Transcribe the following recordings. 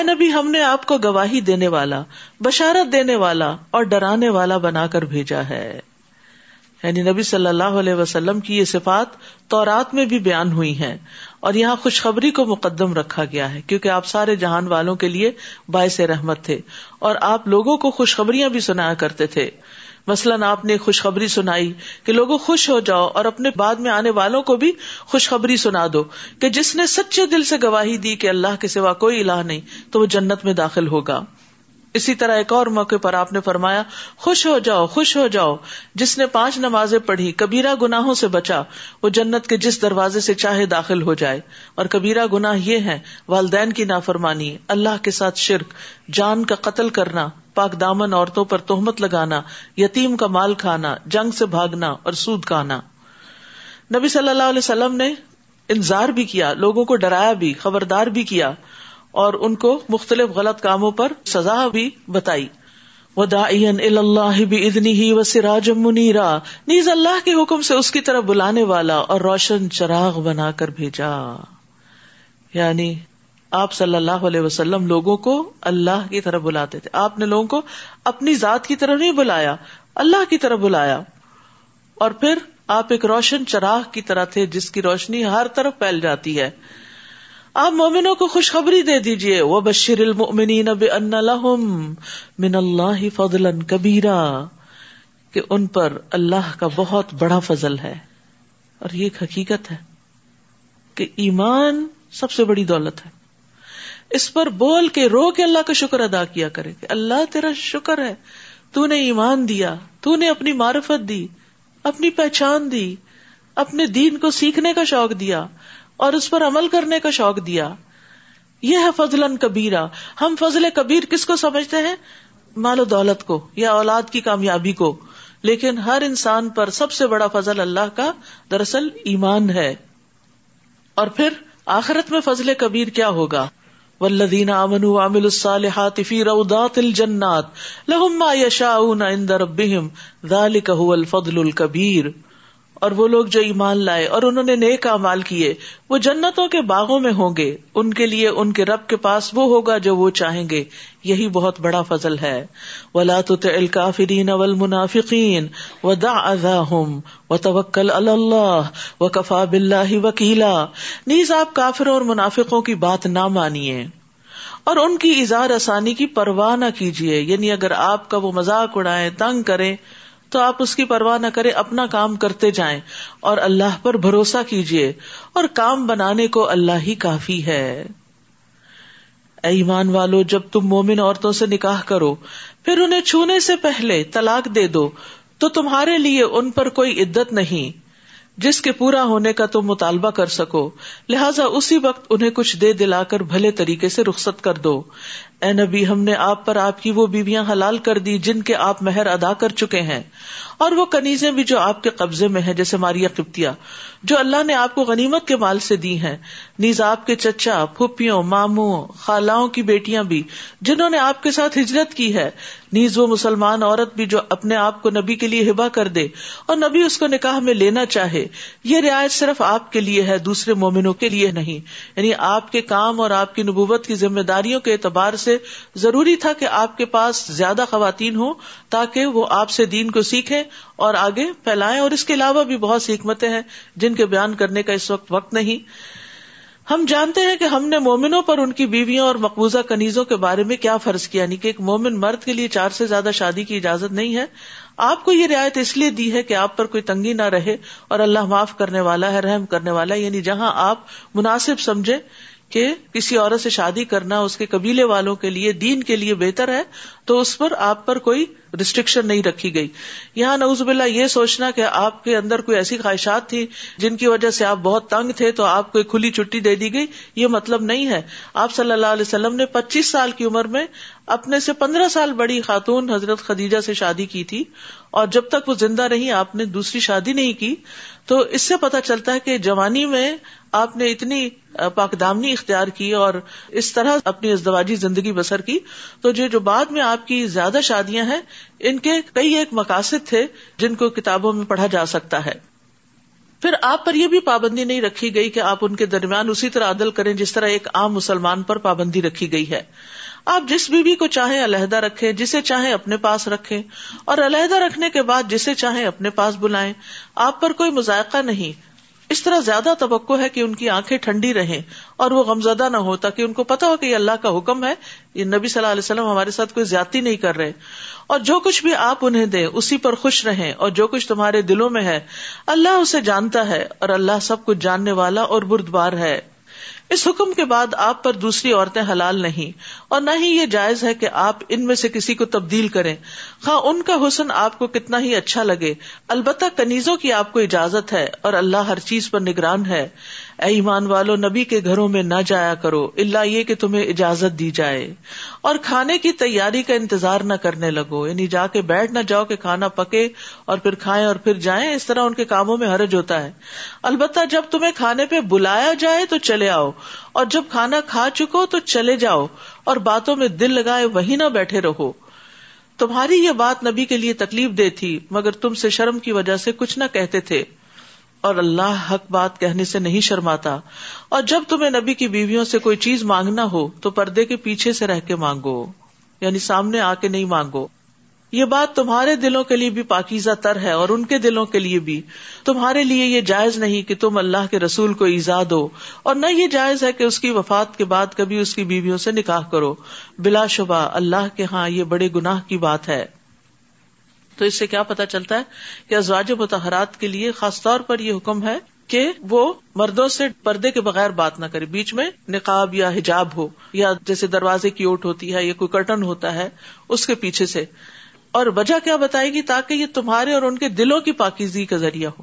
اے نبی، ہم نے آپ کو گواہی دینے والا، بشارت دینے والا اور ڈرانے والا بنا کر بھیجا ہے۔ یعنی نبی صلی اللہ علیہ وسلم کی یہ صفات تورات میں بھی بیان ہوئی ہیں اور یہاں خوشخبری کو مقدم رکھا گیا ہے، کیونکہ آپ سارے جہان والوں کے لیے باعث رحمت تھے اور آپ لوگوں کو خوشخبریاں بھی سنایا کرتے تھے۔ مثلاً آپ نے خوشخبری سنائی کہ لوگوں خوش ہو جاؤ اور اپنے بعد میں آنے والوں کو بھی خوشخبری سنا دو کہ جس نے سچے دل سے گواہی دی کہ اللہ کے سوا کوئی الہ نہیں، تو وہ جنت میں داخل ہوگا۔ اسی طرح ایک اور موقع پر آپ نے فرمایا، خوش ہو جاؤ، خوش ہو جاؤ۔ جس نے پانچ نمازیں پڑھی کبیرا گناہوں سے بچا، وہ جنت کے جس دروازے سے چاہے داخل ہو جائے۔ اور کبیرا گناہ یہ ہے والدین کی نافرمانی، اللہ کے ساتھ شرک، جان کا قتل کرنا۔ پاک دامن عورتوں پر تہمت لگانا، یتیم کا مال کھانا، جنگ سے بھاگنا اور سود کھانا۔ نبی صلی اللہ علیہ وسلم نے انتظار بھی کیا، لوگوں کو ڈرایا بھی، خبردار بھی کیا اور ان کو مختلف غلط کاموں پر سزا بھی بتائی۔ اللہ بھی ادنی ہی و سراج منیرا نیز اللہ کے حکم سے اس کی طرف بلانے والا اور روشن چراغ بنا کر بھیجا۔ یعنی آپ صلی اللہ علیہ وسلم لوگوں کو اللہ کی طرف بلاتے تھے۔ آپ نے لوگوں کو اپنی ذات کی طرف نہیں بلایا، اللہ کی طرف بلایا۔ اور پھر آپ ایک روشن چراغ کی طرح تھے، جس کی روشنی ہر طرف پھیل جاتی ہے۔ آپ مومنوں کو خوشخبری دے دیجیے وہ بشر من اللہ فضل کبیرا کہ ان پر اللہ کا بہت بڑا فضل ہے۔ اور یہ ایک حقیقت ہے کہ ایمان سب سے بڑی دولت ہے۔ اس پر بول کے رو کے اللہ کا شکر ادا کیا کرے کہ اللہ تیرا شکر ہے۔ تو نے ایمان دیا تو نے اپنی معرفت دی، اپنی پہچان دی، اپنے دین کو سیکھنے کا شوق دیا اور اس پر عمل کرنے کا شوق دیا۔ یہ ہے فضل کبیرا ہم فضل کبیر کس کو سمجھتے ہیں؟ مال و دولت کو یا اولاد کی کامیابی کو۔ لیکن ہر انسان پر سب سے بڑا فضل اللہ کا دراصل ایمان ہے۔ اور پھر آخرت میں فضل کبیر کیا ہوگا؟ والذین آمنوا وعملوا الصالحات فی روضات الجنات لهم ما يشاءون عند ربهم ذلك هو الفضل الكبير اور وہ لوگ جو ایمان لائے اور انہوں نے نیک مال کیے، وہ جنتوں کے باغوں میں ہوں گے۔ ان کے لیے ان کے رب کے پاس وہ ہوگا جو وہ چاہیں گے۔ یہی بہت بڑا فضل ہے۔ ولا الکافرین والمنافقین ودعهم وتوکل علی اللہ وکفا باللہ وکیلا نیز آپ کافروں اور منافقوں کی بات نہ مانیے۔ اور ان کی اظہار آسانی کی پرواہ نہ کیجیے۔ یعنی اگر آپ کا وہ مذاق اڑائے تنگ کریں تو آپ اس کی پرواہ نہ کرے اپنا کام کرتے جائیں اور اللہ پر بھروسہ کیجیے اور کام بنانے کو اللہ ہی کافی ہے۔ اے ایمان والو، جب تم مومن عورتوں سے نکاح کرو، پھر انہیں چھونے سے پہلے طلاق دے دو، تو تمہارے لیے ان پر کوئی عدت نہیں۔ جس کے پورا ہونے کا تم مطالبہ کر سکو، لہٰذا اسی وقت انہیں کچھ دے دلا کر بھلے طریقے سے رخصت کر دو۔ اے نبی، ہم نے آپ پر آپ کی وہ بیویاں حلال کر دی جن کے آپ مہر ادا کر چکے ہیں۔ اور وہ کنیزیں بھی جو آپ کے قبضے میں ہیں، جیسے ماریا قبطیا جو اللہ نے آپ کو غنیمت کے مال سے دی ہیں۔ نیز آپ کے چچا پھپھیوں ماموں، خالاؤں کی بیٹیاں بھی، جنہوں نے آپ کے ساتھ ہجرت کی ہے۔ نیز وہ مسلمان عورت بھی جو اپنے آپ کو نبی کے لیے ہبا کر دے اور نبی اس کو نکاح میں لینا چاہے۔ یہ رعایت صرف آپ کے لیے ہے، دوسرے مومنوں کے لیے نہیں۔ یعنی آپ کے کام اور آپ کی نبوت کی ذمہ داریوں کے اعتبار سے ضروری تھا کہ آپ کے پاس زیادہ خواتین ہوں تاکہ وہ آپ سے دین کو سیکھیں اور آگے پھیلائیں اور اس کے علاوہ بھی بہت سی حکمتیں ہیں جن کے بیان کرنے کا اس وقت وقت نہیں۔ ہم جانتے ہیں کہ ہم نے مومنوں پر ان کی بیویوں اور مقبوضہ کنیزوں کے بارے میں کیا فرض کیا یعنی کہ ایک مومن مرد کے لیے چار سے زیادہ شادی کی اجازت نہیں ہے۔ آپ کو یہ رعایت اس لیے دی ہے کہ آپ پر کوئی تنگی نہ رہے اور اللہ معاف کرنے والا ہے، رحم کرنے والا ہے یعنی جہاں آپ مناسب سمجھے کہ کسی عورت سے شادی کرنا اس کے قبیلے والوں کے لیے، دین کے لیے بہتر ہے، تو اس پر آپ پر کوئی ریسٹرکشن نہیں رکھی گئی۔ یہاں نوز باللہ یہ سوچنا کہ آپ کے اندر کوئی ایسی خواہشات تھی جن کی وجہ سے آپ بہت تنگ تھے تو آپ کو کھلی چھٹی دے دی گئی، یہ مطلب نہیں ہے۔ آپ صلی اللہ علیہ وسلم نے پچیس سال کی عمر میں اپنے سے پندرہ سال بڑی خاتون حضرت خدیجہ سے شادی کی تھی اور جب تک وہ زندہ رہی آپ نے دوسری شادی نہیں کی، تو اس سے پتا چلتا ہے کہ جوانی میں آپ نے اتنی پاکدامنی اختیار کی اور اس طرح اپنی ازدواجی زندگی بسر کی۔ تو جو جو بعد میں آپ کی زیادہ شادیاں ہیں، ان کے کئی ایک مقاصد تھے جن کو کتابوں میں پڑھا جا سکتا ہے۔ پھر آپ پر یہ بھی پابندی نہیں رکھی گئی کہ آپ ان کے درمیان اسی طرح عدل کریں جس طرح ایک عام مسلمان پر پابندی رکھی گئی ہے۔ آپ جس بیوی کو چاہیں علیحدہ رکھے جسے چاہیں اپنے پاس رکھے اور علیحدہ رکھنے کے بعد جسے چاہیں اپنے پاس بلائیں۔ آپ پر کوئی مذائقہ نہیں۔ اس طرح زیادہ توقع ہے کہ ان کی آنکھیں ٹھنڈی رہیں اور وہ غمزدہ نہ ہو، تاکہ ان کو پتا ہو کہ یہ اللہ کا حکم ہے۔ یہ نبی صلی اللہ علیہ وسلم ہمارے ساتھ کوئی زیادتی نہیں کر رہے۔ اور جو کچھ بھی آپ انہیں دیں، اسی پر خوش رہیں۔ اور جو کچھ تمہارے دلوں میں ہے، اللہ اسے جانتا ہے اور اللہ سب کچھ جاننے والا اور بردبار ہے۔ اس حکم کے بعد آپ پر دوسری عورتیں حلال نہیں اور نہ ہی یہ جائز ہے کہ آپ ان میں سے کسی کو تبدیل کریں۔ ہاں ان کا حسن آپ کو کتنا ہی اچھا لگے، البتہ کنیزوں کی آپ کو اجازت ہے اور اللہ ہر چیز پر نگران ہے۔ اے ایمان والو، نبی کے گھروں میں نہ جایا کرو اللہ یہ کہ تمہیں اجازت دی جائے۔ اور کھانے کی تیاری کا انتظار نہ کرنے لگو یعنی جا کے بیٹھ نہ جاؤ کہ کھانا پکے اور پھر کھائیں اور پھر جائیں، اس طرح ان کے کاموں میں حرج ہوتا ہے۔ البتہ جب تمہیں کھانے پہ بلایا جائے تو چلے آؤ، اور جب کھانا کھا چکو تو چلے جاؤ، اور باتوں میں دل لگائے وہی نہ بیٹھے رہو۔ تمہاری یہ بات نبی کے لیے تکلیف دے تھی، مگر تم سے شرم کی وجہ سے کچھ نہ کہتے تھے۔ اور اللہ حق بات کہنے سے نہیں شرماتا۔ اور جب تمہیں نبی کی بیویوں سے کوئی چیز مانگنا ہو، تو پردے کے پیچھے سے رہ کے مانگو۔ یعنی سامنے آ کے نہیں مانگو۔ یہ بات تمہارے دلوں کے لیے بھی پاکیزہ تر ہے اور ان کے دلوں کے لیے بھی۔ تمہارے لیے یہ جائز نہیں کہ تم اللہ کے رسول کو ایزا دو۔ اور نہ یہ جائز ہے کہ اس کی وفات کے بعد کبھی اس کی بیویوں سے نکاح کرو۔ بلا شبہ اللہ کے ہاں یہ بڑے گناہ کی بات ہے۔ تو اس سے کیا پتا چلتا ہے کہ ازواج متحرات کے لیے خاص طور پر یہ حکم ہے کہ وہ مردوں سے پردے کے بغیر بات نہ کرے، بیچ میں نقاب یا حجاب ہو، یا جیسے دروازے کی اوٹ ہوتی ہے یا کوئی کرٹن ہوتا ہے اس کے پیچھے سے۔ اور وجہ کیا بتائے گی تاکہ یہ تمہارے اور ان کے دلوں کی پاکیزگی کا ذریعہ ہو۔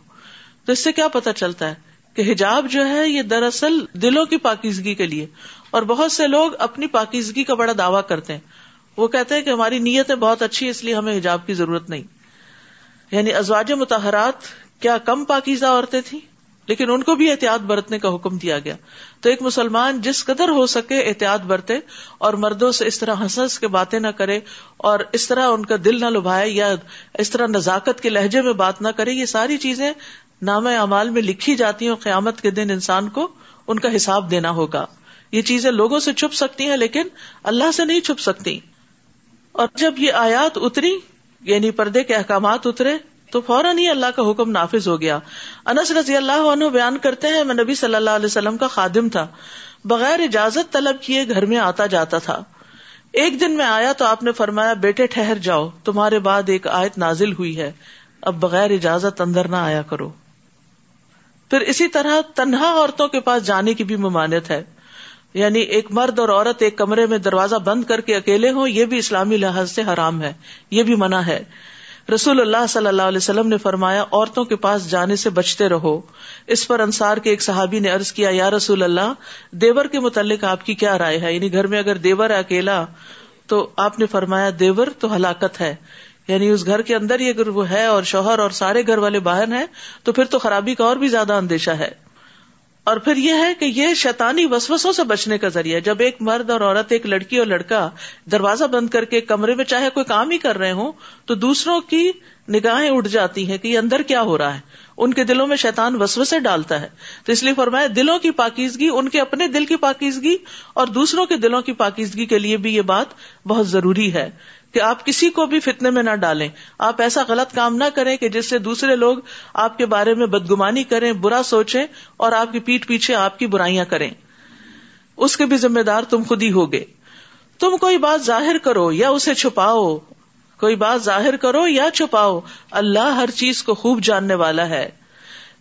تو اس سے کیا پتا چلتا ہے کہ حجاب جو ہے یہ دراصل دلوں کی پاکیزگی کے لیے۔ اور بہت سے لوگ اپنی پاکیزگی کا بڑا دعوی کرتے ہیں۔ وہ کہتے ہیں کہ ہماری نیتیں بہت اچھی اس لیے ہمیں حجاب کی ضرورت نہیں۔ یعنی ازواج متحرات کیا کم پاکیزہ عورتیں تھیں؟ لیکن ان کو بھی احتیاط برتنے کا حکم دیا گیا۔ تو ایک مسلمان جس قدر ہو سکے احتیاط برتے اور مردوں سے اس طرح ہنس ہنس کے باتیں نہ کرے اور اس طرح ان کا دل نہ لبھائے یا اس طرح نزاکت کے لہجے میں بات نہ کرے، یہ ساری چیزیں نام اعمال میں لکھی جاتی ہیں اور قیامت کے دن انسان کو ان کا حساب دینا ہوگا۔ یہ چیزیں لوگوں سے چھپ سکتی ہیں، لیکن اللہ سے نہیں چھپ سکتی۔ اور جب یہ آیات اتری یعنی پردے کے احکامات اترے، تو فوراً ہی اللہ کا حکم نافذ ہو گیا۔ انس رضی اللہ عنہ بیان کرتے ہیں، میں نبی صلی اللہ علیہ وسلم کا خادم تھا۔ بغیر اجازت طلب کیے گھر میں آتا جاتا تھا۔ ایک دن میں آیا تو آپ نے فرمایا، بیٹے ٹھہر جاؤ، تمہارے بعد ایک آیت نازل ہوئی ہے۔ اب بغیر اجازت اندر نہ آیا کرو۔ پھر اسی طرح تنہا عورتوں کے پاس جانے کی بھی ممانت ہے۔ یعنی ایک مرد اور عورت ایک کمرے میں دروازہ بند کر کے اکیلے ہوں، یہ بھی اسلامی لحاظ سے حرام ہے، یہ بھی منع ہے۔ رسول اللہ صلی اللہ علیہ وسلم نے فرمایا، عورتوں کے پاس جانے سے بچتے رہو۔ اس پر انصار کے ایک صحابی نے ارض کیا، یا رسول اللہ، دیور کے متعلق آپ کی کیا رائے ہے؟ یعنی گھر میں اگر دیور ہے اکیلا، تو آپ نے فرمایا، دیور تو ہلاکت ہے۔ یعنی اس گھر کے اندر ہی اگر وہ ہے اور شوہر اور سارے گھر والے باہر ہیں، تو پھر تو خرابی کا اور بھی زیادہ اندیشہ ہے۔ اور پھر یہ ہے کہ یہ شیطانی وسوسوں سے بچنے کا ذریعہ جب ایک مرد اور عورت، ایک لڑکی اور لڑکا دروازہ بند کر کے کمرے میں چاہے کوئی کام ہی کر رہے ہوں، تو دوسروں کی نگاہیں اٹھ جاتی ہیں کہ یہ اندر کیا ہو رہا ہے۔ ان کے دلوں میں شیطان وسو سے ڈالتا ہے۔ تو اس لیے فرمایا، دلوں کی پاکیزگی، ان کے اپنے دل کی پاکیزگی اور دوسروں کے دلوں کی پاکیزگی کے لیے بھی یہ بات بہت ضروری ہے۔ کہ آپ کسی کو بھی فتنے میں نہ ڈالیں۔ آپ ایسا غلط کام نہ کریں کہ جس سے دوسرے لوگ آپ کے بارے میں بدگمانی کریں، برا سوچیں اور آپ کی پیٹ پیچھے آپ کی برائیاں کریں۔ اس کے بھی ذمہ دار تم خود ہی ہوگے تم کوئی بات ظاہر کرو یا اسے چھپاؤ۔ کوئی بات ظاہر کرو یا چھپاؤ۔ اللہ ہر چیز کو خوب جاننے والا ہے۔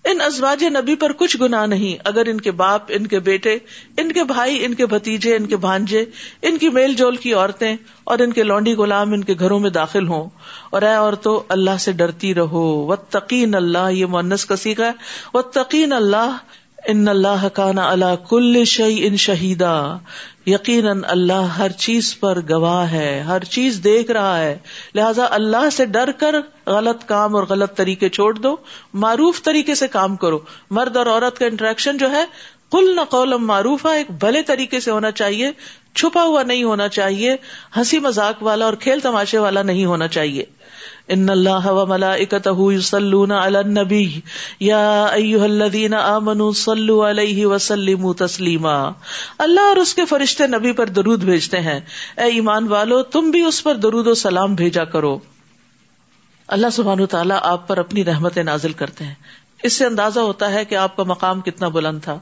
ان ازواج نبی پر کچھ گنا نہیں۔ اگر ان کے باپ، ان کے بیٹے، ان کے بھائی، ان کے بھتیجے، ان کے بھانجے، ان کی میل جول کی عورتیں اور ان کے لونڈی غلام ان کے گھروں میں داخل ہوں۔ اور اے عورتوں اللہ سے ڈرتی رہو۔ و تقین اللہ یہ مونس کا سیکھا ہے۔ و تقین اللہ ان اللہ کانا اللہ کل شعی ان شہیدا، یقیناً اللہ ہر چیز پر گواہ ہے، ہر چیز دیکھ رہا ہے۔ لہذا اللہ سے ڈر کر غلط کام اور غلط طریقے چھوڑ دو، معروف طریقے سے کام کرو۔ مرد اور عورت کا انٹریکشن جو ہے کل نہ قولم معروف ہے ایک بھلے طریقے سے ہونا چاہیے، چھپا ہوا نہیں ہونا چاہیے، ہنسی مذاق والا اور کھیل تماشے والا نہیں ہونا چاہیے۔ ان اللہ و النبی یا الذین آمنوا صلوا علیہ وسلموا تسلیما اللہ اور اس کے فرشتے نبی پر درود بھیجتے ہیں اے ایمان والو، تم بھی اس پر درود و سلام بھیجا کرو۔ اللہ سبحان تعالیٰ آپ پر اپنی رحمت نازل کرتے ہیں۔ اس سے اندازہ ہوتا ہے کہ آپ کا مقام کتنا بلند تھا۔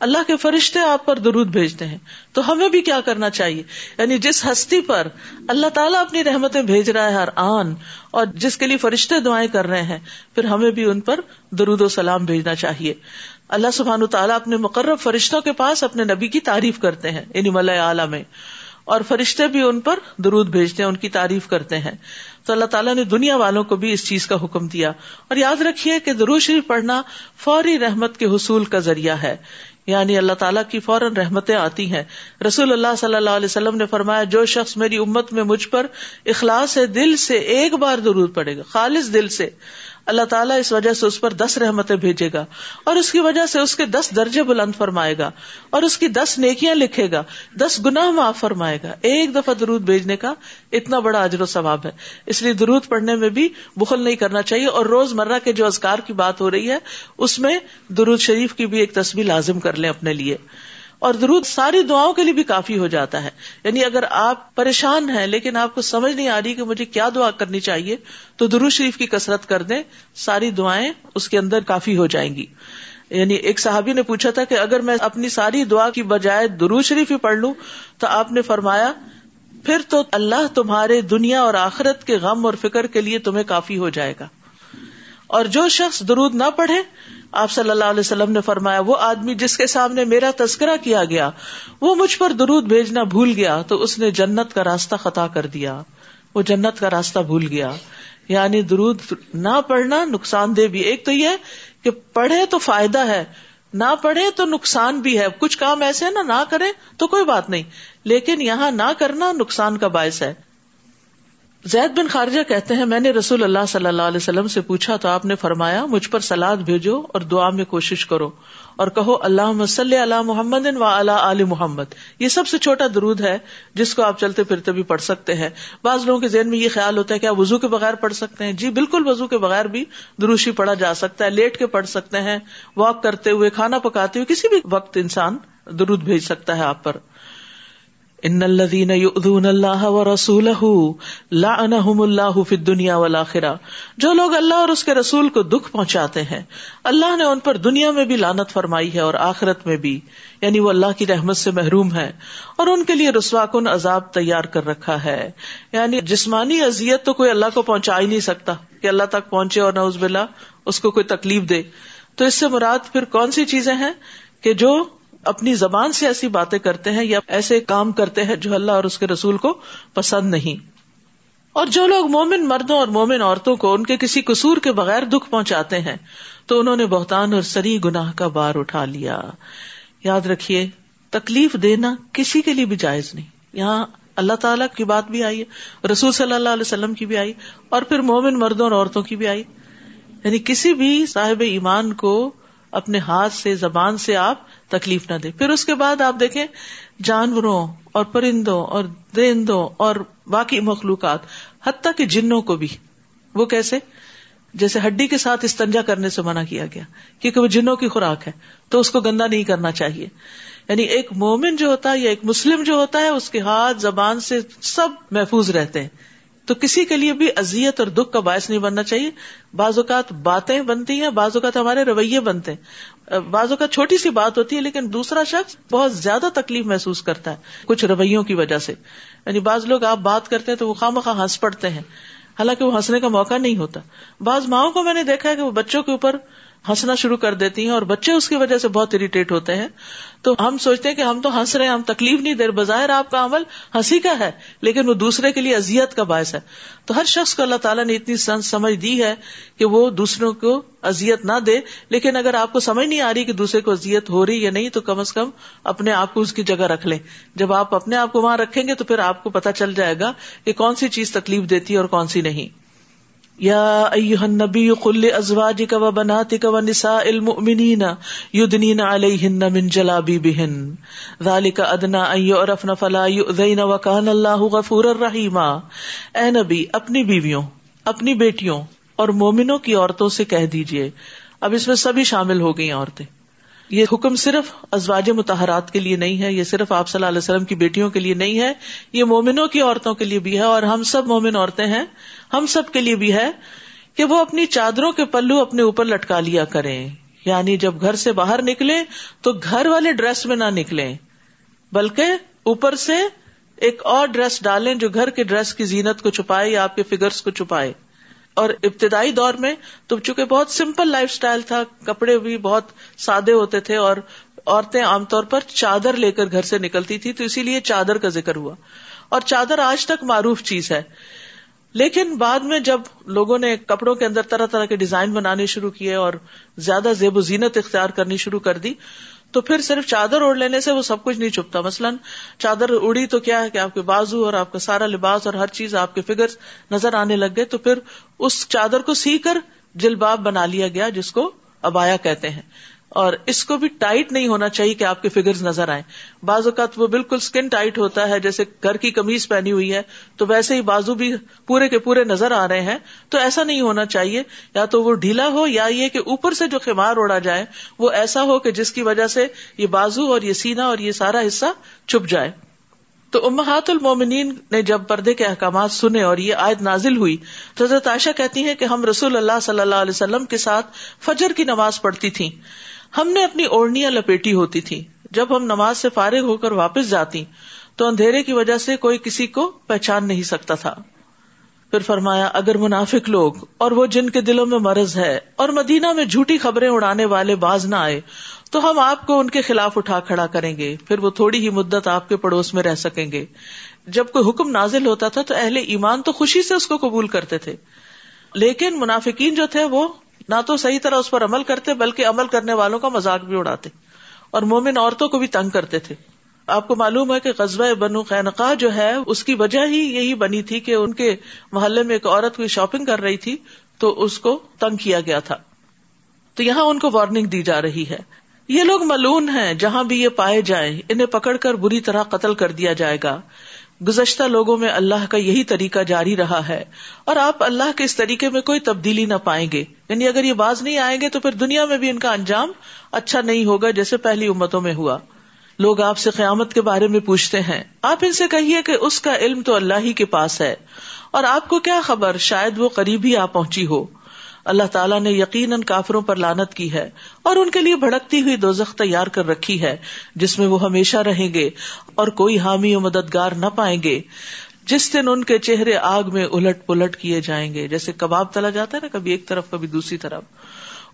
اللہ کے فرشتے آپ پر درود بھیجتے ہیں۔ تو ہمیں بھی کیا کرنا چاہیے؟ یعنی جس ہستی پر اللہ تعالیٰ اپنی رحمتیں بھیج رہا ہے ہر آن، اور جس کے لیے فرشتے دعائیں کر رہے ہیں، پھر ہمیں بھی ان پر درود و سلام بھیجنا چاہیے۔ اللہ سبحان تعالیٰ اپنے مقرر فرشتوں کے پاس اپنے نبی کی تعریف کرتے ہیں یعنی ملئے اعلیٰ میں۔ اور فرشتے بھی ان پر درود بھیجتے ہیں، ان کی تعریف کرتے ہیں۔ تو اللہ تعالیٰ نے دنیا والوں کو بھی اس چیز کا حکم دیا۔ اور یاد رکھیے کہ درود شریف پڑھنا فوری رحمت کے حصول کا ذریعہ ہے۔ یعنی اللہ تعالیٰ کی فوراً رحمتیں آتی ہیں۔ رسول اللہ صلی اللہ علیہ وسلم نے فرمایا، جو شخص میری امت میں مجھ پر اخلاص ہے دل سے ایک بار درود پڑے گا، خالص دل سے اللہ تعالیٰ اس وجہ سے اس پر دس رحمتیں بھیجے گا اور اس کی وجہ سے اس کے دس درجے بلند فرمائے گا اور اس کی دس نیکیاں لکھے گا، دس گنا معاف فرمائے گا۔ ایک دفعہ درود بھیجنے کا اتنا بڑا اجر و ثواب ہے۔ اس لیے درود پڑھنے میں بھی بخل نہیں کرنا چاہیے اور روز مرہ کے جو ازکار کی بات ہو رہی ہے، اس میں درود شریف کی بھی ایک تصویر لازم کر لیں اپنے لیے۔ اور درود ساری دعاؤں کے لیے بھی کافی ہو جاتا ہے۔ یعنی اگر آپ پریشان ہیں لیکن آپ کو سمجھ نہیں آ رہی کہ مجھے کیا دعا کرنی چاہیے، تو درود شریف کی کسرت کر دیں۔ ساری دعائیں اس کے اندر کافی ہو جائیں گی۔ یعنی ایک صحابی نے پوچھا تھا کہ اگر میں اپنی ساری دعا کی بجائے درود شریف ہی پڑھ لوں، تو آپ نے فرمایا، پھر تو اللہ تمہارے دنیا اور آخرت کے غم اور فکر کے لیے تمہیں کافی ہو جائے گا۔ اور جو شخص درود نہ پڑھے آپ صلی اللہ علیہ وسلم نے فرمایا، وہ آدمی جس کے سامنے میرا تذکرہ کیا گیا، وہ مجھ پر درود بھیجنا بھول گیا، تو اس نے جنت کا راستہ خطا کر دیا۔ وہ جنت کا راستہ بھول گیا۔ یعنی درود نہ پڑھنا نقصان دہ بھی۔ ایک تو یہ کہ پڑھے تو فائدہ ہے، نہ پڑھے تو نقصان بھی ہے۔ کچھ کام ایسے نا، نہ کرے تو کوئی بات نہیں۔ لیکن یہاں نہ کرنا نقصان کا باعث ہے۔ زید بن خارجہ کہتے ہیں، میں نے رسول اللہ صلی اللہ علیہ وسلم سے پوچھا تو آپ نے فرمایا، مجھ پر سلاد بھیجو اور دعا میں کوشش کرو اور کہو اللہ مسل اللہ محمد و اللہ علی محمد۔ یہ سب سے چھوٹا درود ہے جس کو آپ چلتے پھرتے بھی پڑھ سکتے ہیں۔ بعض لوگوں کے ذہن میں یہ خیال ہوتا ہے کہ آپ وزو کے بغیر پڑھ سکتے ہیں۔ جی بالکل وزو کے بغیر بھی دروشی پڑھا جا سکتا ہے، لیٹ کے پڑھ سکتے ہیں، واک کرتے ہوئے، کھانا پکاتے ہوئے کسی بھی وقت انسان درود بھیج سکتا ہے آپ پر۔ ان الذين يؤذون الله ورسوله لعنهم الله في الدنيا والاخره جو لوگ اللہ اور اس کے رسول کو دکھ پہنچاتے ہیں، اللہ نے ان پر دنیا میں بھی لانت فرمائی ہے اور آخرت میں بھی یعنی وہ اللہ کی رحمت سے محروم ہے اور ان کے لیے رسوا کن عذاب تیار کر رکھا ہے۔ یعنی جسمانی اذیت تو کوئی اللہ کو پہنچا ہی نہیں سکتا کہ اللہ تک پہنچے اور نوز بلا اس کو کوئی تکلیف دے۔ تو اس سے مراد پھر کون سی چیزیں ہیں کہ جو اپنی زبان سے ایسی باتیں کرتے ہیں یا ایسے کام کرتے ہیں جو اللہ اور اس کے رسول کو پسند نہیں۔ اور جو لوگ مومن مردوں اور مومن عورتوں کو ان کے کسی قصور کے بغیر دکھ پہنچاتے ہیں، تو انہوں نے بہتان اور سری گناہ کا بار اٹھا لیا۔ یاد رکھیے، تکلیف دینا کسی کے لیے بھی جائز نہیں۔ یہاں اللہ تعالیٰ کی بات بھی آئی ہے رسول صلی اللہ علیہ وسلم کی بھی آئی، اور پھر مومن مردوں اور عورتوں کی بھی آئی۔ یعنی کسی بھی صاحب ایمان کو اپنے ہاتھ سے، زبان سے آپ تکلیف نہ دے۔ پھر اس کے بعد آپ دیکھیں جانوروں اور پرندوں اور درندوں اور باقی مخلوقات، حتیٰ کہ جنوں کو بھی۔ وہ کیسے؟ جیسے ہڈی کے ساتھ استنجا کرنے سے منع کیا گیا، کیونکہ وہ جنوں کی خوراک ہے، تو اس کو گندا نہیں کرنا چاہیے۔ یعنی ایک مومن جو ہوتا ہے یا ایک مسلم جو ہوتا ہے، اس کے ہاتھ، زبان سے سب محفوظ رہتے ہیں۔ تو کسی کے لیے بھی ازیت اور دکھ کا باعث نہیں بننا چاہیے۔ بعض اوقات باتیں بنتی ہیں، بعض اوقات ہمارے رویے بنتے ہیں۔ بعض اوقات چھوٹی سی بات ہوتی ہے، لیکن دوسرا شخص بہت زیادہ تکلیف محسوس کرتا ہے، کچھ رویوں کی وجہ سے۔ یعنی بعض لوگ آپ بات کرتے ہیں تو وہ خواہ مخواہ ہنس پڑتے ہیں۔ حالانکہ وہ ہنسنے کا موقع نہیں ہوتا۔ بعض ماؤں کو میں نے دیکھا ہے کہ وہ بچوں کے اوپر ہنسنا شروع کر دیتی ہیں اور بچے اس کی وجہ سے بہت اریٹیٹ ہوتے ہیں۔ تو ہم سوچتے ہیں کہ ہم تو ہنس رہے ہیں، ہم تکلیف نہیں دے بظاہر آپ کا عمل ہنسی کا ہے، لیکن وہ دوسرے کے لیے ازیت کا باعث ہے۔ تو ہر شخص کو اللہ تعالیٰ نے اتنی سمجھ دی ہے کہ وہ دوسروں کو ازیت نہ دے، لیکن اگر آپ کو سمجھ نہیں آ رہی کہ دوسرے کو ازیت ہو رہی یا نہیں، تو کم از کم اپنے آپ کو اس کی جگہ رکھ لیں۔ جب آپ اپنے آپ کو وہاں رکھیں گے تو پھر آپ کو پتا چل جائے گا کہ کون سی چیز تکلیف دیتی ہے اور کون سی نہیں۔ یا ایوہ النبی قل ازواجک و بناتک و نساء المؤمنین یدنین علیہن من جلابیبہن۔ ذالک ادنا ان یعرفن فلا یؤذین و کان اللہ غفور الرحیم اے نبی، اپنی بیویوں، اپنی بیٹیوں اور مومنوں کی عورتوں سے کہہ دیجیے۔ اب اس میں سبھی شامل ہو گئی عورتیں۔ یہ حکم صرف ازواج متحرات کے لیے نہیں ہے، یہ صرف آپ صلی اللہ علیہ وسلم کی بیٹیوں کے لیے نہیں ہے، یہ مومنوں کی عورتوں کے لیے بھی ہے اور ہم سب مومن عورتیں ہیں۔ ہم سب کے لیے بھی ہے کہ وہ اپنی چادروں کے پلو اپنے اوپر لٹکا لیا کریں۔ یعنی جب گھر سے باہر نکلے تو گھر والے ڈریس میں نہ نکلے بلکہ اوپر سے ایک اور ڈریس ڈالیں جو گھر کے ڈریس کی زینت کو چھپائے یا آپ کے فگرس کو چھپائے۔ اور ابتدائی دور میں تو چونکہ بہت سمپل لائف اسٹائل تھا، کپڑے بھی بہت سادے ہوتے تھے اور عورتیں عام طور پر چادر لے کر گھر سے نکلتی تھی تو اسی لیے چادر کا ذکر ہوا۔ اور چادر آج تک معروف چیز ہے۔ لیکن بعد میں جب لوگوں نے کپڑوں کے اندر طرح طرح کے ڈیزائن بنانے شروع کیے اور زیادہ زیب و زینت اختیار کرنی شروع کر دی، تو پھر صرف چادر اوڑھ لینے سے وہ سب کچھ نہیں چھپتا۔ مثلاً چادر اڑی تو کیا ہے کہ آپ کے بازو اور آپ کا سارا لباس اور ہر چیز آپ کے فگر نظر آنے لگ گئے، تو پھر اس چادر کو سی کر جلباب بنا لیا گیا جس کو ابایا کہتے ہیں۔ اور اس کو بھی ٹائٹ نہیں ہونا چاہیے کہ آپ کے فگر نظر آئے بعض اوقات وہ بالکل اسکن ٹائٹ ہوتا ہے، جیسے گھر کی کمیز پہنی ہوئی ہے، تو ویسے ہی بازو بھی پورے کے پورے نظر آ رہے ہیں۔ تو ایسا نہیں ہونا چاہیے، یا تو وہ ڈھیلا ہو، یا یہ کہ اوپر سے جو خیمار اڑا جائے، وہ ایسا ہو کہ جس کی وجہ سے یہ بازو اور یہ سینا اور یہ سارا حصہ چھپ جائے۔ تو امہات المومنین نے جب پردے کے احکامات سنے اور یہ آیت نازل ہوئی، تو حضرت عائشہ کہتی ہیں کہ ہم رسول اللہ صلی اللہ علیہ وسلم کے ساتھ فجر کی نماز پڑھتی تھیں۔ ہم نے اپنی اوڑھنیاں لپیٹی ہوتی تھی جب ہم نماز سے فارغ ہو کر واپس جاتی، تو اندھیرے کی وجہ سے کوئی کسی کو پہچان نہیں سکتا تھا۔ پھر فرمایا، اگر منافق لوگ اور وہ جن کے دلوں میں مرض ہے اور مدینہ میں جھوٹی خبریں اڑانے والے باز نہ آئے، تو ہم آپ کو ان کے خلاف اٹھا کھڑا کریں گے۔ پھر وہ تھوڑی ہی مدت آپ کے پڑوس میں رہ سکیں گے۔ جب کوئی حکم نازل ہوتا تھا، تو اہل ایمان تو خوشی سے اس کو قبول کرتے تھے۔ لیکن منافقین جو تھے، وہ نہ تو صحیح طرح اس پر عمل کرتے، بلکہ عمل کرنے والوں کا مزاق بھی اڑاتے۔ اور مومن عورتوں کو بھی تنگ کرتے تھے۔ آپ کو معلوم ہے کہ قصبہ بنو خینقاہ جو ہے، اس کی وجہ ہی یہی بنی تھی کہ ان کے محلے میں ایک عورت کوئی شاپنگ کر رہی تھی، تو اس کو تنگ کیا گیا تھا۔ تو یہاں ان کو وارننگ دی جا رہی ہے۔ یہ لوگ ملون ہیں، جہاں بھی یہ پائے جائیں، انہیں پکڑ کر بری طرح قتل کر دیا جائے گا۔ گزشتہ لوگوں میں اللہ کا یہی طریقہ جاری رہا ہے اور آپ اللہ کے اس طریقے میں کوئی تبدیلی نہ پائیں گے۔ یعنی اگر یہ باز نہیں آئیں گے تو پھر دنیا میں بھی ان کا انجام اچھا نہیں ہوگا جیسے پہلی امتوں میں ہوا۔ لوگ آپ سے قیامت کے بارے میں پوچھتے ہیں۔ آپ ان سے کہیے کہ اس کا علم تو اللہ ہی کے پاس ہے اور آپ کو کیا خبر؟ شاید وہ قریب ہی آ پہنچی ہو۔ اللہ تعالیٰ نے یقیناً کافروں پر لانت کی ہے اور ان کے لیے بھڑکتی ہوئی دوزخ تیار کر رکھی ہے، جس میں وہ ہمیشہ رہیں گے اور کوئی حامی و مددگار نہ پائیں گے۔ جس دن ان کے چہرے آگ میں الٹ پلٹ کیے جائیں گے، جیسے کباب تلا جاتا ہے نا کبھی ایک طرف، کبھی دوسری طرف۔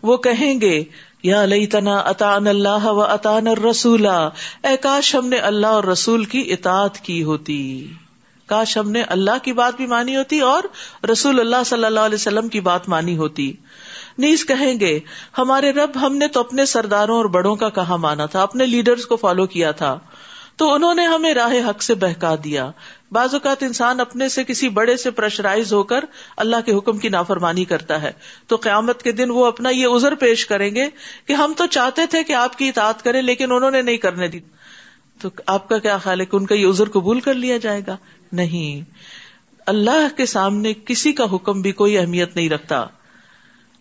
وہ کہیں گے، یا لئی تنا اطان اللہ و اطان رسولہ اے کاش ہم نے اللہ اور رسول کی اطاعت کی ہوتی۔ کاش ہم نے اللہ کی بات بھی مانی ہوتی اور رسول اللہ صلی اللہ علیہ وسلم کی بات مانی ہوتی۔ نیز کہیں گے، ہمارے رب ہم نے تو اپنے سرداروں اور بڑوں کا کہا مانا تھا، اپنے لیڈرز کو فالو کیا تھا۔ تو انہوں نے ہمیں راہ حق سے بہکا دیا۔ بعض اوقات انسان اپنے سے کسی بڑے سے پریشرائز ہو کر اللہ کے حکم کی نافرمانی کرتا ہے۔ تو قیامت کے دن وہ اپنا یہ ازر پیش کریں گے کہ ہم تو چاہتے تھے کہ آپ کی اطاعت کریں، لیکن انہوں نے نہیں کرنے دی۔ تو آپ کا کیا خیال ہے کہ ان کا یہ ازر قبول کر لیا جائے گا؟ نہیں۔ اللہ کے سامنے کسی کا حکم بھی کوئی اہمیت نہیں رکھتا۔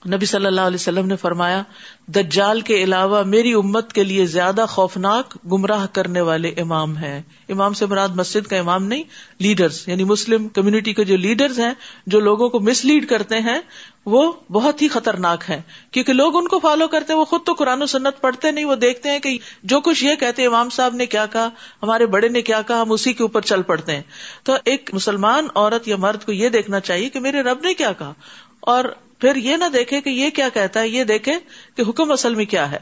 نبی صلی اللہ علیہ وسلم نے فرمایا، دجال کے علاوہ میری امت کے لیے زیادہ خوفناک گمراہ کرنے والے امام ہیں۔ امام سے مراد مسجد کا امام نہیں، لیڈرز یعنی مسلم کمیونٹی کے جو لیڈرز ہیں، جو لوگوں کو مس لیڈ کرتے ہیں، وہ بہت ہی خطرناک ہے کیونکہ لوگ ان کو فالو کرتے ہیں، وہ خود تو قرآن و سنت پڑھتے نہیں، وہ دیکھتے ہیں کہ جو کچھ یہ کہتے امام صاحب نے کیا کہا، ہمارے بڑے نے کیا کہا، ہم اسی کے اوپر چل پڑتے ہیں۔ تو ایک مسلمان عورت یا مرد کو یہ دیکھنا چاہیے کہ میرے رب نے کیا کہا۔ اور پھر یہ نہ دیکھے کہ یہ کیا کہتا ہے، یہ دیکھے کہ حکم اصل میں کیا ہے۔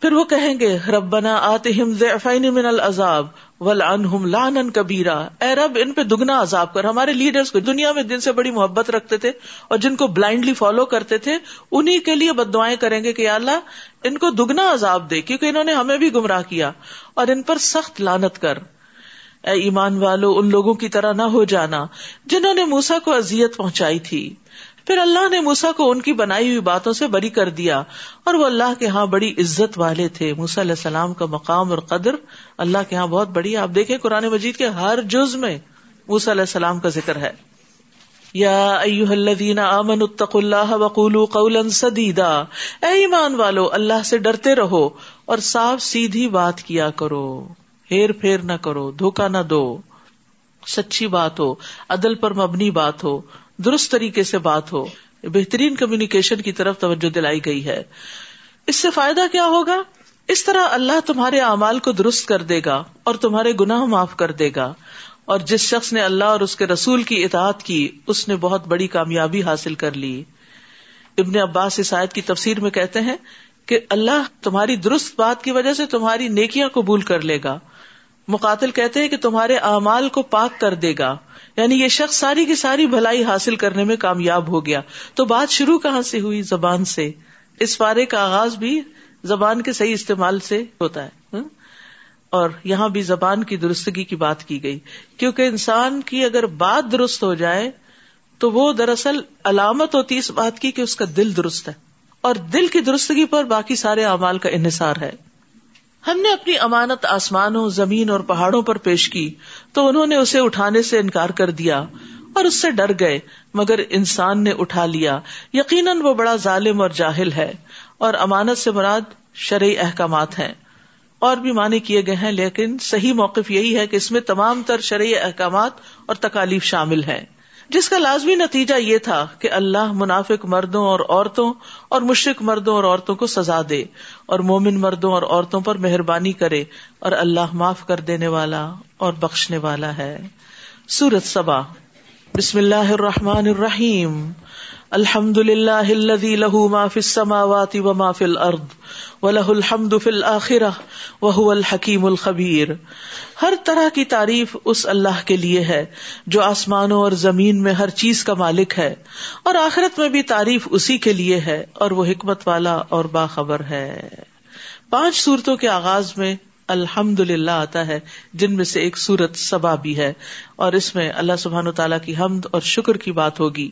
پھر وہ کہیں گے، ربنا آتہم ضعفین من العذاب ولعنہم لانا کبیرا۔ اے رب، ان پہ دگنا عذاب کر۔ ہمارے لیڈرز کو دنیا میں جن سے بڑی محبت رکھتے تھے اور جن کو بلائنڈلی فالو کرتے تھے، انہی کے لیے بد دعائیں کریں گے کہ اللہ، ان کو دگنا عذاب دے، کیونکہ انہوں نے ہمیں بھی گمراہ کیا اور ان پر سخت لانت کر۔ اے ایمان والو، ان لوگوں کی طرح نہ ہو جانا جنہوں نے موسا کو اذیت پہنچائی تھی۔ پھر اللہ نے موسا کو ان کی بنائی ہوئی باتوں سے بری کر دیا اور وہ اللہ کے ہاں بڑی عزت والے تھے۔ موسا علیہ السلام کا مقام اور قدر اللہ کے ہاں بہت بڑی آپ دیکھیں قرآن مجید کے ہر جز میں موسا علیہ السلام کا ذکر ہے۔ یا الذین آمنوا اتقوا اللہ وقولوا قولا سدیدا۔ اے ایمان والو، اللہ سے ڈرتے رہو اور صاف سیدھی بات کیا کرو۔ ہیر پھیر نہ کرو دھوکا نہ دو۔ سچی بات ہو، عدل پر مبنی بات ہو۔ درست طریقے سے بات ہو، بہترین کمیونیکیشن کی طرف توجہ دلائی گئی ہے۔ اس سے فائدہ کیا ہوگا؟ اس طرح اللہ تمہارے اعمال کو درست کر دے گا اور تمہارے گناہ معاف کر دے گا۔ اور جس شخص نے اللہ اور اس کے رسول کی اطاعت کی، اس نے بہت بڑی کامیابی حاصل کر لی۔ ابن عباس اس آیت کی تفسیر میں کہتے ہیں کہ اللہ تمہاری درست بات کی وجہ سے تمہاری نیکیاں قبول کر لے گا۔ مقاتل کہتے ہیں کہ تمہارے اعمال کو پاک کر دے گا۔ یعنی یہ شخص ساری کی ساری بھلائی حاصل کرنے میں کامیاب ہو گیا۔ تو بات شروع کہاں سے ہوئی؟ زبان سے۔ اس پارے کا آغاز بھی زبان کے صحیح استعمال سے ہوتا ہے۔ ہاں؟ اور یہاں بھی زبان کی درستگی کی بات کی گئی۔ کیونکہ انسان کی اگر بات درست ہو جائے، تو وہ دراصل علامت ہوتی اس بات کی کہ اس کا دل درست ہے۔ اور دل کی درستگی پر باقی سارے اعمال کا انحصار ہے۔ ہم نے اپنی امانت آسمانوں، زمین اور پہاڑوں پر پیش کی، تو انہوں نے اسے اٹھانے سے انکار کر دیا اور اس سے ڈر گئے، مگر انسان نے اٹھا لیا۔ یقیناً وہ بڑا ظالم اور جاہل ہے، اور امانت سے مراد شرعی احکامات ہیں۔ اور بھی معنی کیے گئے ہیں، لیکن صحیح موقف یہی ہے کہ اس میں تمام تر شرعی احکامات اور تکالیف شامل ہیں۔ جس کا لازمی نتیجہ یہ تھا کہ اللہ منافق مردوں اور عورتوں اور مشرق مردوں اور عورتوں کو سزا دے اور مومن مردوں اور عورتوں پر مہربانی کرے اور اللہ معاف کر دینے والا اور بخشنے والا ہے۔ سورت سبا۔ بسم اللہ الرحمن الرحیم۔ الحمد للہ لہو ما فی السماوات و ما فی الارض و لہ الحمد فی الآخرہ وهو الحکیم الخبیر۔ ہر طرح کی تعریف اس اللہ کے لیے ہے جو آسمانوں اور زمین میں ہر چیز کا مالک ہے اور آخرت میں بھی تعریف اسی کے لیے ہے اور وہ حکمت والا اور باخبر ہے۔ پانچ صورتوں کے آغاز میں الحمد للہ آتا ہے، جن میں سے ایک سورت سبا بھی ہے اور اس میں اللہ سبحان تعالیٰ کی حمد اور شکر کی بات ہوگی۔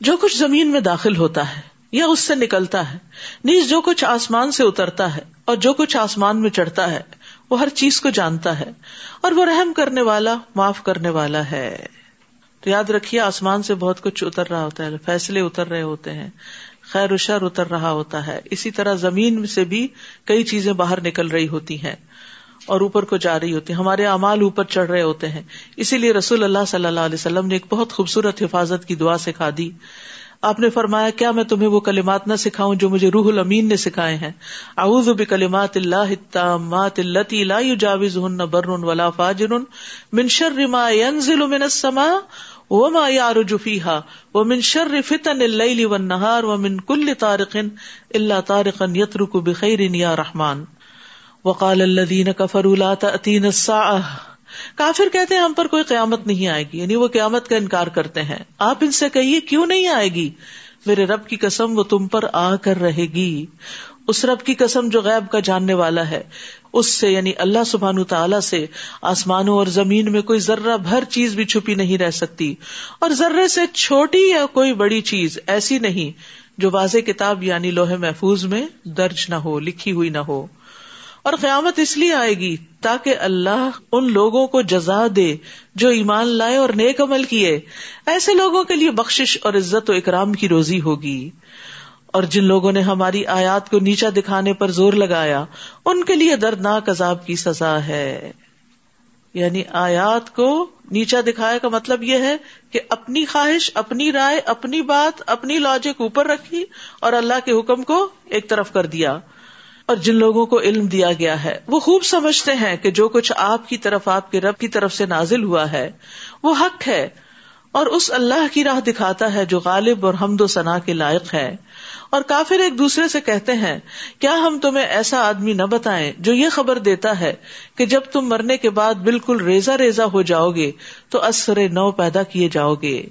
جو کچھ زمین میں داخل ہوتا ہے یا اس سے نکلتا ہے، نیز جو کچھ آسمان سے اترتا ہے اور جو کچھ آسمان میں چڑھتا ہے، وہ ہر چیز کو جانتا ہے اور وہ رحم کرنے والا، معاف کرنے والا ہے۔ تو یاد رکھیے، آسمان سے بہت کچھ اتر رہا ہوتا ہے، فیصلے اتر رہے ہوتے ہیں، خیر و شر اتر رہا ہوتا ہے۔ اسی طرح زمین سے بھی کئی چیزیں باہر نکل رہی ہوتی ہیں۔ اور اوپر کو جا رہی ہوتی ہمارے امال اوپر چڑھ رہے ہوتے ہیں۔ اسی لیے رسول اللہ صلی اللہ علیہ وسلم نے ایک بہت خوبصورت حفاظت کی دعا سکھا دی۔ آپ نے فرمایا، کیا میں تمہیں وہ کلمات نہ سکھاؤں جو مجھے روح الامین نے سکھائے ہیں؟ اعوذ بکلمات اللہ التامات اللتی لا یجاوزهن بر ولا فاجر من شر ما ينزل من السماء وما يعرج فيها ومن شر فتن الليل والنهار ومن كل طارق الا طارقا يترك بخير يا رحمان۔ وقال الذين كفروا لا تأتين الساعه کافر کہتے ہیں ہم پر کوئی قیامت نہیں آئے گی یعنی وہ قیامت کا انکار کرتے ہیں۔ آپ ان سے کہیے کیوں نہیں آئے گی؟ میرے رب کی قسم وہ تم پر آ کر رہے گی۔ اس رب کی قسم جو غیب کا جاننے والا ہے، اس سے یعنی اللہ سبحان تعالی سے آسمانوں اور زمین میں کوئی ذرہ بھر چیز بھی چھپی نہیں رہ سکتی۔ اور ذرے سے چھوٹی یا کوئی بڑی چیز ایسی نہیں جو واضح کتاب یعنی لوہے محفوظ میں درج نہ ہو، لکھی ہوئی نہ ہو۔ اور قیامت اس لیے آئے گی تاکہ اللہ ان لوگوں کو جزا دے جو ایمان لائے اور نیک عمل کیے۔ ایسے لوگوں کے لیے بخش اور عزت و اکرام کی روزی ہوگی۔ اور جن لوگوں نے ہماری آیات کو نیچا دکھانے پر زور لگایا، ان کے لیے دردناک عذاب کی سزا ہے۔ یعنی آیات کو نیچا دکھایا کا مطلب یہ ہے کہ اپنی خواہش، اپنی رائے، اپنی بات، اپنی لاجک اوپر رکھی اور اللہ کے حکم کو ایک طرف کر دیا۔ اور جن لوگوں کو علم دیا گیا ہے، وہ خوب سمجھتے ہیں کہ جو کچھ آپ کی طرف، آپ کے رب کی طرف سے نازل ہوا ہے، وہ حق ہے۔ اور اس اللہ کی راہ دکھاتا ہے جو غالب اور حمد و ثنا کے لائق ہے۔ اور کافر ایک دوسرے سے کہتے ہیں، کیا ہم تمہیں ایسا آدمی نہ بتائیں جو یہ خبر دیتا ہے کہ جب تم مرنے کے بعد بالکل ریزا ریزا ہو جاؤ گے، تو اثر نو پیدا کیے جاؤ گے۔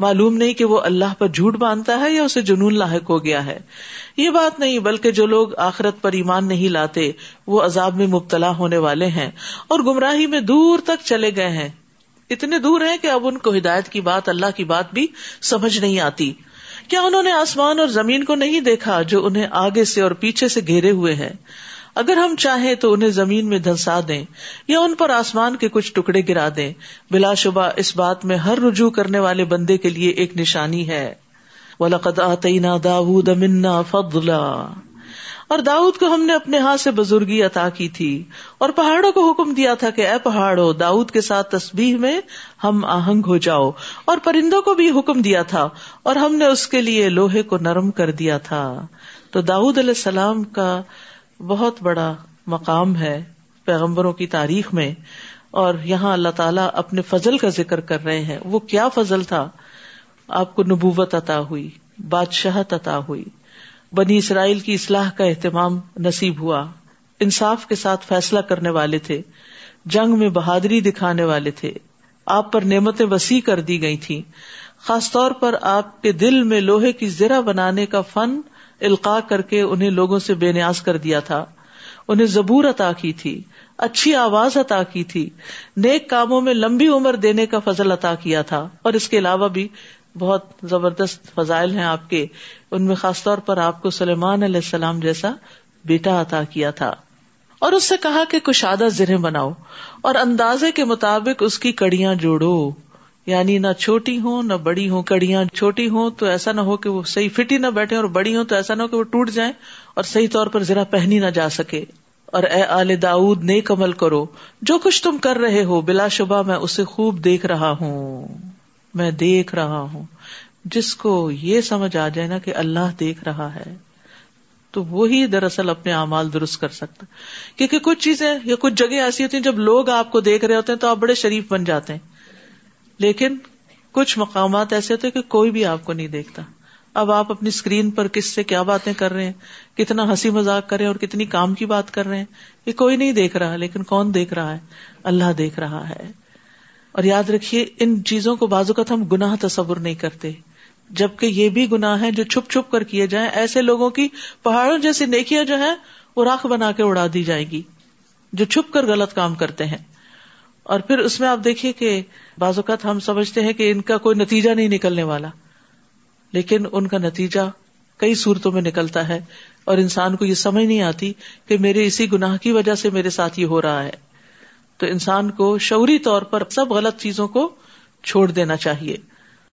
معلوم نہیں کہ وہ اللہ پر جھوٹ باندھتا ہے یا اسے جنون لاحق ہو گیا ہے۔ یہ بات نہیں، بلکہ جو لوگ آخرت پر ایمان نہیں لاتے، وہ عذاب میں مبتلا ہونے والے ہیں اور گمراہی میں دور تک چلے گئے ہیں۔ اتنے دور ہیں کہ اب ان کو ہدایت کی بات، اللہ کی بات بھی سمجھ نہیں آتی۔ کیا انہوں نے آسمان اور زمین کو نہیں دیکھا جو انہیں آگے سے اور پیچھے سے گھیرے ہوئے ہیں؟ اگر ہم چاہیں تو انہیں زمین میں دھنسا دیں یا ان پر آسمان کے کچھ ٹکڑے گرا دیں، بلا شبہ اس بات میں ہر رجوع کرنے والے بندے کے لیے ایک نشانی ہے۔ وَلَقَدْ آتَيْنَا دَاوُودَ مِنَّا فَضْلًا۔ اور داؤد کو ہم نے اپنے ہاتھ سے بزرگی عطا کی تھی۔ اور پہاڑوں کو حکم دیا تھا کہ اے پہاڑو داؤد کے ساتھ تصبیح میں ہم آہنگ ہو جاؤ۔ اور پرندوں کو بھی حکم دیا تھا۔ اور ہم نے اس کے لیے لوہے کو نرم کر دیا تھا۔ تو داود علیہ السلام کا بہت بڑا مقام ہے پیغمبروں کی تاریخ میں اور یہاں اللہ تعالیٰ اپنے فضل کا ذکر کر رہے ہیں۔ وہ کیا فضل تھا؟ آپ کو نبوت عطا ہوئی، بادشاہت عطا ہوئی۔ بنی اسرائیل کی اصلاح کا اہتمام نصیب ہوا۔ انصاف کے ساتھ فیصلہ کرنے والے تھے، جنگ میں بہادری دکھانے والے تھے۔ آپ پر نعمتیں وسیع کر دی گئی تھی خاص طور پر آپ کے دل میں لوہے کی زرہ بنانے کا فن القاع کر کے انہیں لوگوں سے بے نیاز کر دیا تھا۔ انہیں زبور عطا کی تھی، اچھی آواز عطا کی تھی، نیک کاموں میں لمبی عمر دینے کا فضل عطا کیا تھا۔ اور اس کے علاوہ بھی بہت زبردست فضائل ہیں آپ کے۔ ان میں خاص طور پر آپ کو سلیمان علیہ السلام جیسا بیٹا عطا کیا تھا۔ اور اس سے کہا کہ کشادہ زرے بناؤ اور اندازے کے مطابق اس کی کڑیاں جوڑو۔ یعنی نہ چھوٹی ہوں، نہ بڑی ہوں، کڑیاں چھوٹی ہوں، تو ایسا نہ ہو کہ وہ صحیح فٹ ہی نہ بیٹھے اور بڑی ہوں، تو ایسا نہ ہو کہ وہ ٹوٹ جائیں اور صحیح طور پر ذرا پہنی نہ جا سکے۔ اور اے آل داود نیک عمل کرو۔ جو کچھ تم کر رہے ہو، بلا شبہ میں اسے خوب دیکھ رہا ہوں۔ میں دیکھ رہا ہوں۔ جس کو یہ سمجھ آ جائے نا کہ اللہ دیکھ رہا ہے، تو وہی دراصل اپنے اعمال درست کر سکتا۔ کیونکہ کچھ چیزیں یا کچھ جگہ ایسی ہوتی ہیں، جب لوگ آپ کو دیکھ رہے ہوتے ہیں تو آپ بڑے شریف بن جاتے ہیں۔ لیکن کچھ مقامات ایسے ہوتے کہ کوئی بھی آپ کو نہیں دیکھتا۔ اب آپ اپنی اسکرین پر کس سے کیا باتیں کر رہے ہیں، کتنا ہنسی مزاق کر رہے ہیں اور کتنی کام کی بات کر رہے ہیں، یہ کوئی نہیں دیکھ رہا، لیکن کون دیکھ رہا ہے؟ اللہ دیکھ رہا ہے۔ اور یاد رکھیے، ان چیزوں کو بازو کا ہم گناہ تصور نہیں کرتے۔ جبکہ یہ بھی گناہ ہے جو چھپ چھپ کر کیے جائیں، ایسے لوگوں کی پہاڑوں جیسی نیکیاں جو ہے وہ راکھ بنا کے اڑا دی جائے گی، جو چھپ کر غلط کام کرتے ہیں۔ اور پھر اس میں آپ دیکھیے کہ بعض اوقات ہم سمجھتے ہیں کہ ان کا کوئی نتیجہ نہیں نکلنے والا۔ لیکن ان کا نتیجہ کئی صورتوں میں نکلتا ہے اور انسان کو یہ سمجھ نہیں آتی کہ میرے اسی گناہ کی وجہ سے میرے ساتھ یہ ہو رہا ہے۔ تو انسان کو شعوری طور پر سب غلط چیزوں کو چھوڑ دینا چاہیے۔